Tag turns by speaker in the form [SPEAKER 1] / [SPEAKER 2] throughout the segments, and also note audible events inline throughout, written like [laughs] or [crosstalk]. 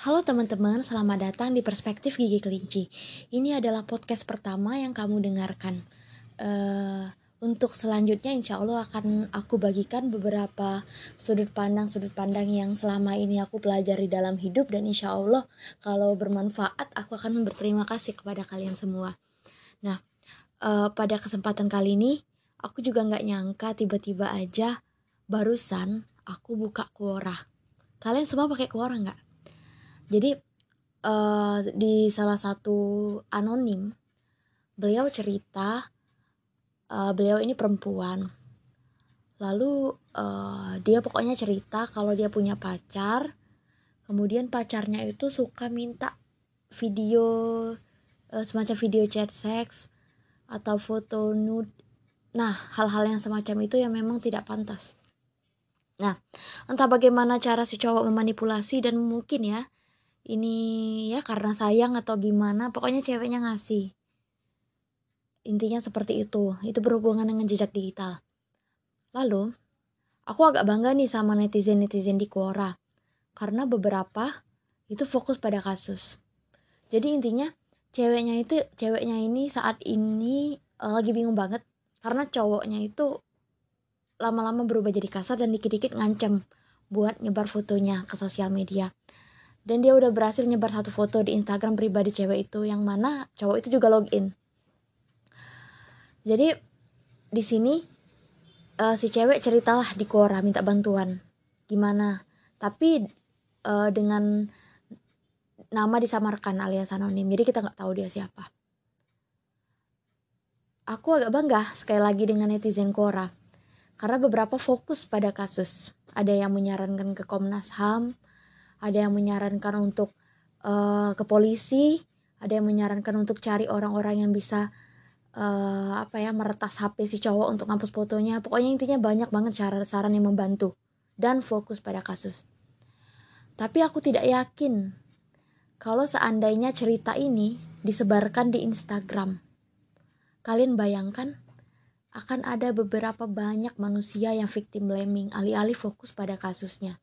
[SPEAKER 1] Halo teman-teman, selamat datang di Perspektif Gigi Kelinci. Ini adalah podcast pertama yang kamu dengarkan. Uh, untuk selanjutnya insya Allah akan aku bagikan beberapa sudut pandang-sudut pandang yang selama ini aku pelajari dalam hidup dan insya Allah kalau bermanfaat aku akan berterima kasih kepada kalian semua. Nah, uh, pada kesempatan kali ini aku juga nggak nyangka tiba-tiba aja barusan aku buka Quora. Kalian semua pakai Quora nggak? Jadi uh, di salah satu anonim beliau cerita uh, beliau ini perempuan. Lalu uh, dia pokoknya cerita kalau dia punya pacar kemudian pacarnya itu suka minta video uh, semacam video chat seks atau foto nude. Nah hal-hal yang semacam itu yang memang tidak pantas. Nah entah bagaimana cara si cowok memanipulasi dan mungkin ya ini ya karena sayang atau gimana pokoknya ceweknya ngasih. Intinya seperti itu. Itu berhubungan dengan jejak digital. Lalu aku agak bangga nih sama netizen netizen di Quora karena beberapa itu fokus pada kasus. Jadi intinya ceweknya itu ceweknya ini saat ini uh, lagi bingung banget karena cowoknya itu lama-lama berubah jadi kasar dan dikit-dikit ngancem buat nyebar fotonya ke sosial media dan dia udah berhasil nyebar satu foto di Instagram pribadi cewek itu yang mana cowok itu juga login. Jadi di sini uh, si cewek ceritalah di Quora minta bantuan. Gimana? Tapi uh, dengan nama disamarkan alias anonim jadi kita nggak tahu dia siapa. Aku agak bangga sekali lagi dengan netizen Quora karena beberapa fokus pada kasus. Ada yang menyarankan ke Komnas HAM ada yang menyarankan untuk uh, ke polisi ada yang menyarankan untuk cari orang-orang yang bisa uh, apa ya meretas HP si cowok untuk ngapus fotonya. Pokoknya intinya banyak banget saran-saran yang membantu dan fokus pada kasus. Tapi aku tidak yakin kalau seandainya cerita ini disebarkan di Instagram. Kalian bayangkan akan ada beberapa banyak manusia yang victim blaming alih-alih fokus pada kasusnya.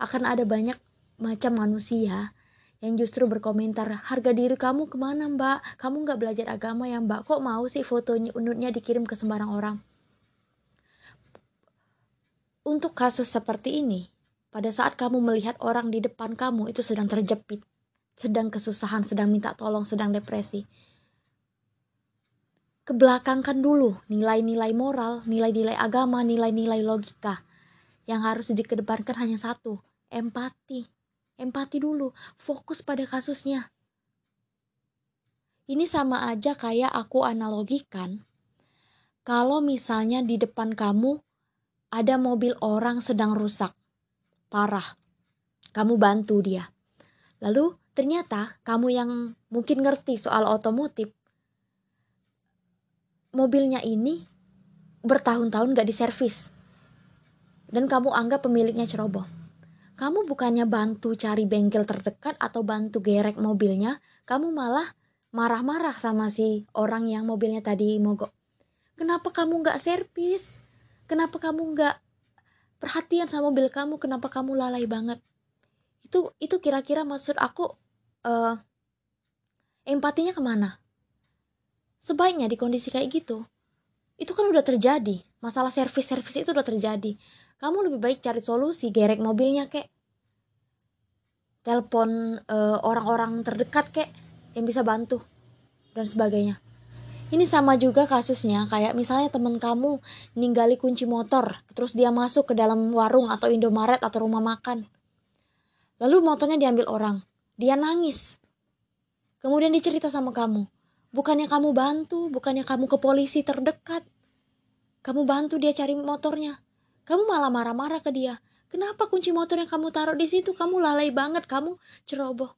[SPEAKER 1] Akan ada banyak macam manusia yang justru berkomentar harga diri kamu ke mana mbak? Kamu nggak belajar agama ya mbak? Kok mau sih fotonya unutnya dikirim ke sembarang orang? Untuk kasus seperti ini pada saat kamu melihat orang di depan kamu itu sedang terjepit sedang kesusahan sedang minta tolong sedang depresi. Kebelakangkan dulu nilai-nilai moral nilai-nilai agama nilai-nilai logika. Yang harus dikedepankan hanya satu empati empati dulu, fokus pada kasusnya. Ini sama aja kayak aku analogikan, kalau misalnya di depan kamu ada mobil orang sedang rusak, parah, kamu bantu dia. Lalu ternyata kamu yang mungkin ngerti soal otomotif, mobilnya ini bertahun-tahun gak diservis. Dan kamu anggap pemiliknya ceroboh kamu bukannya bantu cari bengkel terdekat atau bantu gerek mobilnya, kamu malah marah-marah sama si orang yang mobilnya tadi mogok. Kenapa kamu nggak servis? Kenapa kamu nggak perhatian sama mobil kamu? Kenapa kamu lalai banget? Itu itu kira-kira maksud aku uh, empatinya ke mana? Sebaiknya di kondisi kayak gitu, itu kan udah terjadi. Masalah servis-servis itu udah terjadi kamu lebih baik cari solusi gerek mobilnya kek. Telepon uh, orang-orang terdekat kek yang bisa bantu dan sebagainya. Ini sama juga kasusnya kayak misalnya temen kamu ninggali kunci motor terus dia masuk ke dalam warung atau Indomaret atau rumah makan. Lalu motornya diambil orang. Dia nangis. Kemudian dicerita sama kamu. Bukannya kamu bantu bukannya kamu ke polisi terdekat. Kamu bantu dia cari motornya kamu malah marah-marah ke dia. Kenapa kunci motor yang kamu taruh di situ? Kamu lalai banget, kamu ceroboh.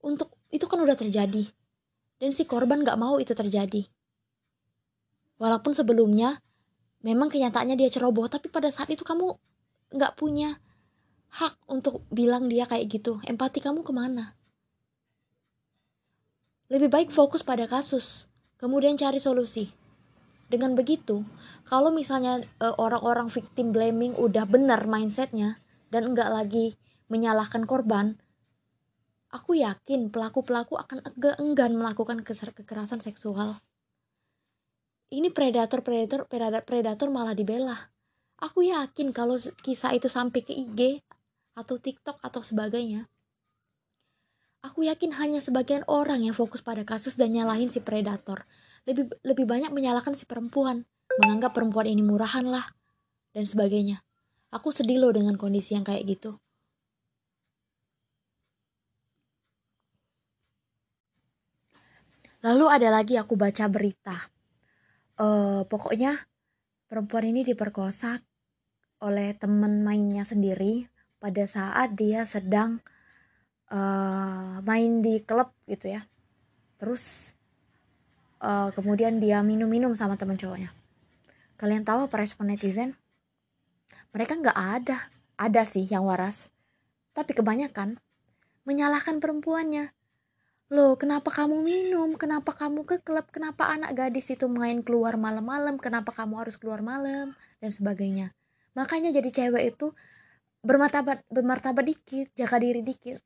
[SPEAKER 1] Untuk itu kan udah terjadi. Dan si korban gak mau itu terjadi. Walaupun sebelumnya memang kenyataannya dia ceroboh, tapi pada saat itu kamu gak punya hak untuk bilang dia kayak gitu. Empati kamu ke mana? Lebih baik fokus pada kasus, kemudian cari solusi. Dengan begitu, kalau misalnya eh, orang-orang victim blaming udah benar mindsetnya dan enggak lagi menyalahkan korban, Aku yakin pelaku-pelaku akan enggan melakukan kekerasan seksual. Ini predator-predator predator malah dibela. Aku yakin kalau kisah itu sampai ke IG atau TikTok atau sebagainya. Aku yakin hanya sebagian orang yang fokus pada kasus dan nyalahin si predator. Lebih lebih banyak menyalahkan si perempuan, menganggap perempuan ini murahan lah dan sebagainya. Aku sedih loh dengan kondisi yang kayak gitu. Lalu ada lagi aku baca berita. Uh, pokoknya perempuan ini diperkosa oleh teman mainnya sendiri pada saat dia sedang uh, main di klub gitu ya. Terus uh, kemudian dia minum-minum sama teman cowoknya. Kalian tahu apa respon netizen? Mereka nggak ada. Ada sih yang waras. Tapi kebanyakan menyalahkan perempuannya Loh, kenapa kamu minum? Kenapa kamu ke klub? Kenapa anak gadis itu main keluar malam-malam? Kenapa kamu harus keluar malam? Dan sebagainya. Makanya jadi cewek itu bermartabat bermartabat dikit, jaga diri dikit.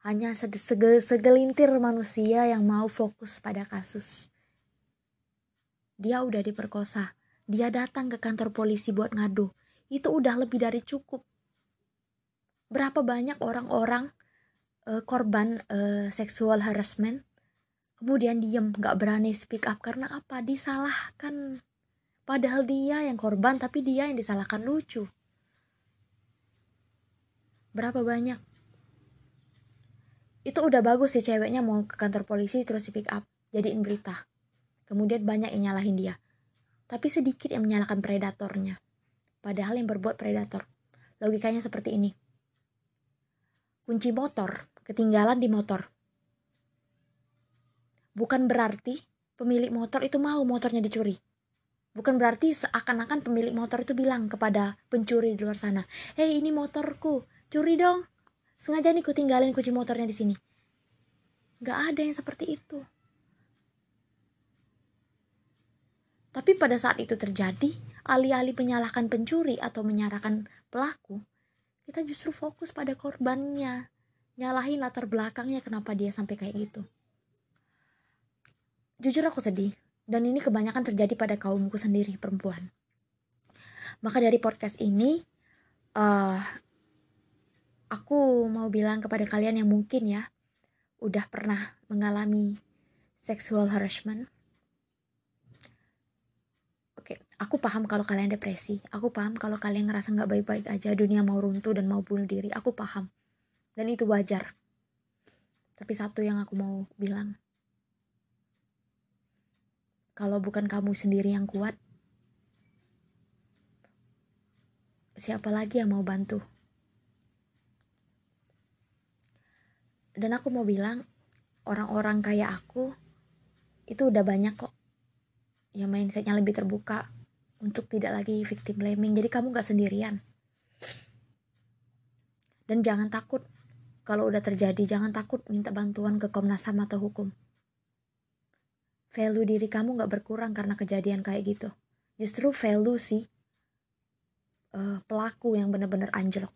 [SPEAKER 1] Hanya segel, segelintir manusia yang mau fokus pada kasus. Dia udah diperkosa. Dia datang ke kantor polisi buat ngadu. Itu udah lebih dari cukup. Berapa banyak orang-orang uh, korban uh, seksual harassment kemudian diem nggak berani speak up karena apa disalahkan padahal dia yang korban tapi dia yang disalahkan lucu berapa banyak itu udah bagus sih ceweknya mau ke kantor polisi terus speak up jadiin berita kemudian banyak yang nyalahin dia tapi sedikit yang menyalahkan predatornya padahal yang berbuat predator logikanya seperti ini kunci motor ketinggalan di motor. Bukan berarti pemilik motor itu mau motornya dicuri. Bukan berarti seakan-akan pemilik motor itu bilang kepada pencuri di luar sana, "Hei, ini motorku, curi dong." Sengaja nih ku tinggalin kunci motornya di sini. Gak ada yang seperti itu. Tapi pada saat itu terjadi, alih-alih menyalahkan pencuri atau menyalahkan pelaku, kita justru fokus pada korbannya nyalahin latar belakangnya kenapa dia sampai kayak gitu jujur aku sedih dan ini kebanyakan terjadi pada kaumku sendiri perempuan maka dari podcast ini uh, aku mau bilang kepada kalian yang mungkin ya udah pernah mengalami sexual harassment. Oke, aku paham kalau kalian depresi. Aku paham kalau kalian ngerasa nggak baik-baik aja, dunia mau runtuh dan mau bunuh diri. Aku paham. Dan itu wajar. Tapi satu yang aku mau bilang. Kalau bukan kamu sendiri yang kuat siapa lagi yang mau bantu dan aku mau bilang orang-orang kayak aku itu udah banyak kok yang mindsetnya lebih terbuka untuk tidak lagi victim blaming jadi kamu gak sendirian dan jangan takut kalau udah terjadi, jangan takut minta bantuan ke Komnas HAM atau hukum. Value diri kamu gak berkurang karena kejadian kayak gitu. Justru value sih uh, pelaku yang bener-bener anjlok.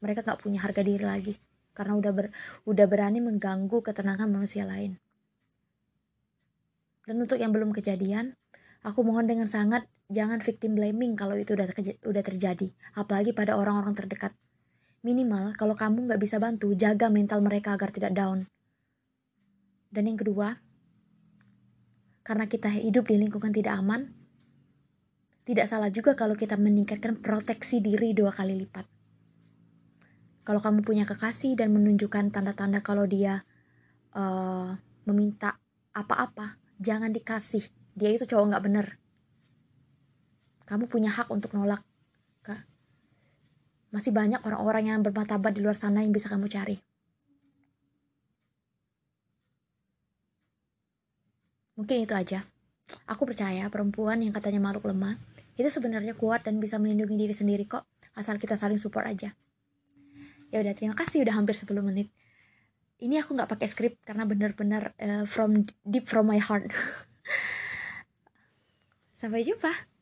[SPEAKER 1] Mereka gak punya harga diri lagi karena udah ber, udah berani mengganggu ketenangan manusia lain. Dan untuk yang belum kejadian, aku mohon dengan sangat jangan victim blaming kalau itu udah, udah terjadi, apalagi pada orang-orang terdekat. Minimal, kalau kamu nggak bisa bantu, jaga mental mereka agar tidak down. Dan yang kedua, karena kita hidup di lingkungan tidak aman, tidak salah juga kalau kita meningkatkan proteksi diri dua kali lipat. Kalau kamu punya kekasih dan menunjukkan tanda-tanda kalau dia uh, meminta apa-apa, jangan dikasih. Dia itu cowok nggak bener. Kamu punya hak untuk nolak masih banyak orang-orang yang bermartabat di luar sana yang bisa kamu cari. Mungkin itu aja. Aku percaya perempuan yang katanya makhluk lemah itu sebenarnya kuat dan bisa melindungi diri sendiri kok, asal kita saling support aja. Ya udah, terima kasih udah hampir 10 menit. Ini aku nggak pakai skrip karena benar-benar uh, from deep from my heart. [laughs] Sampai jumpa.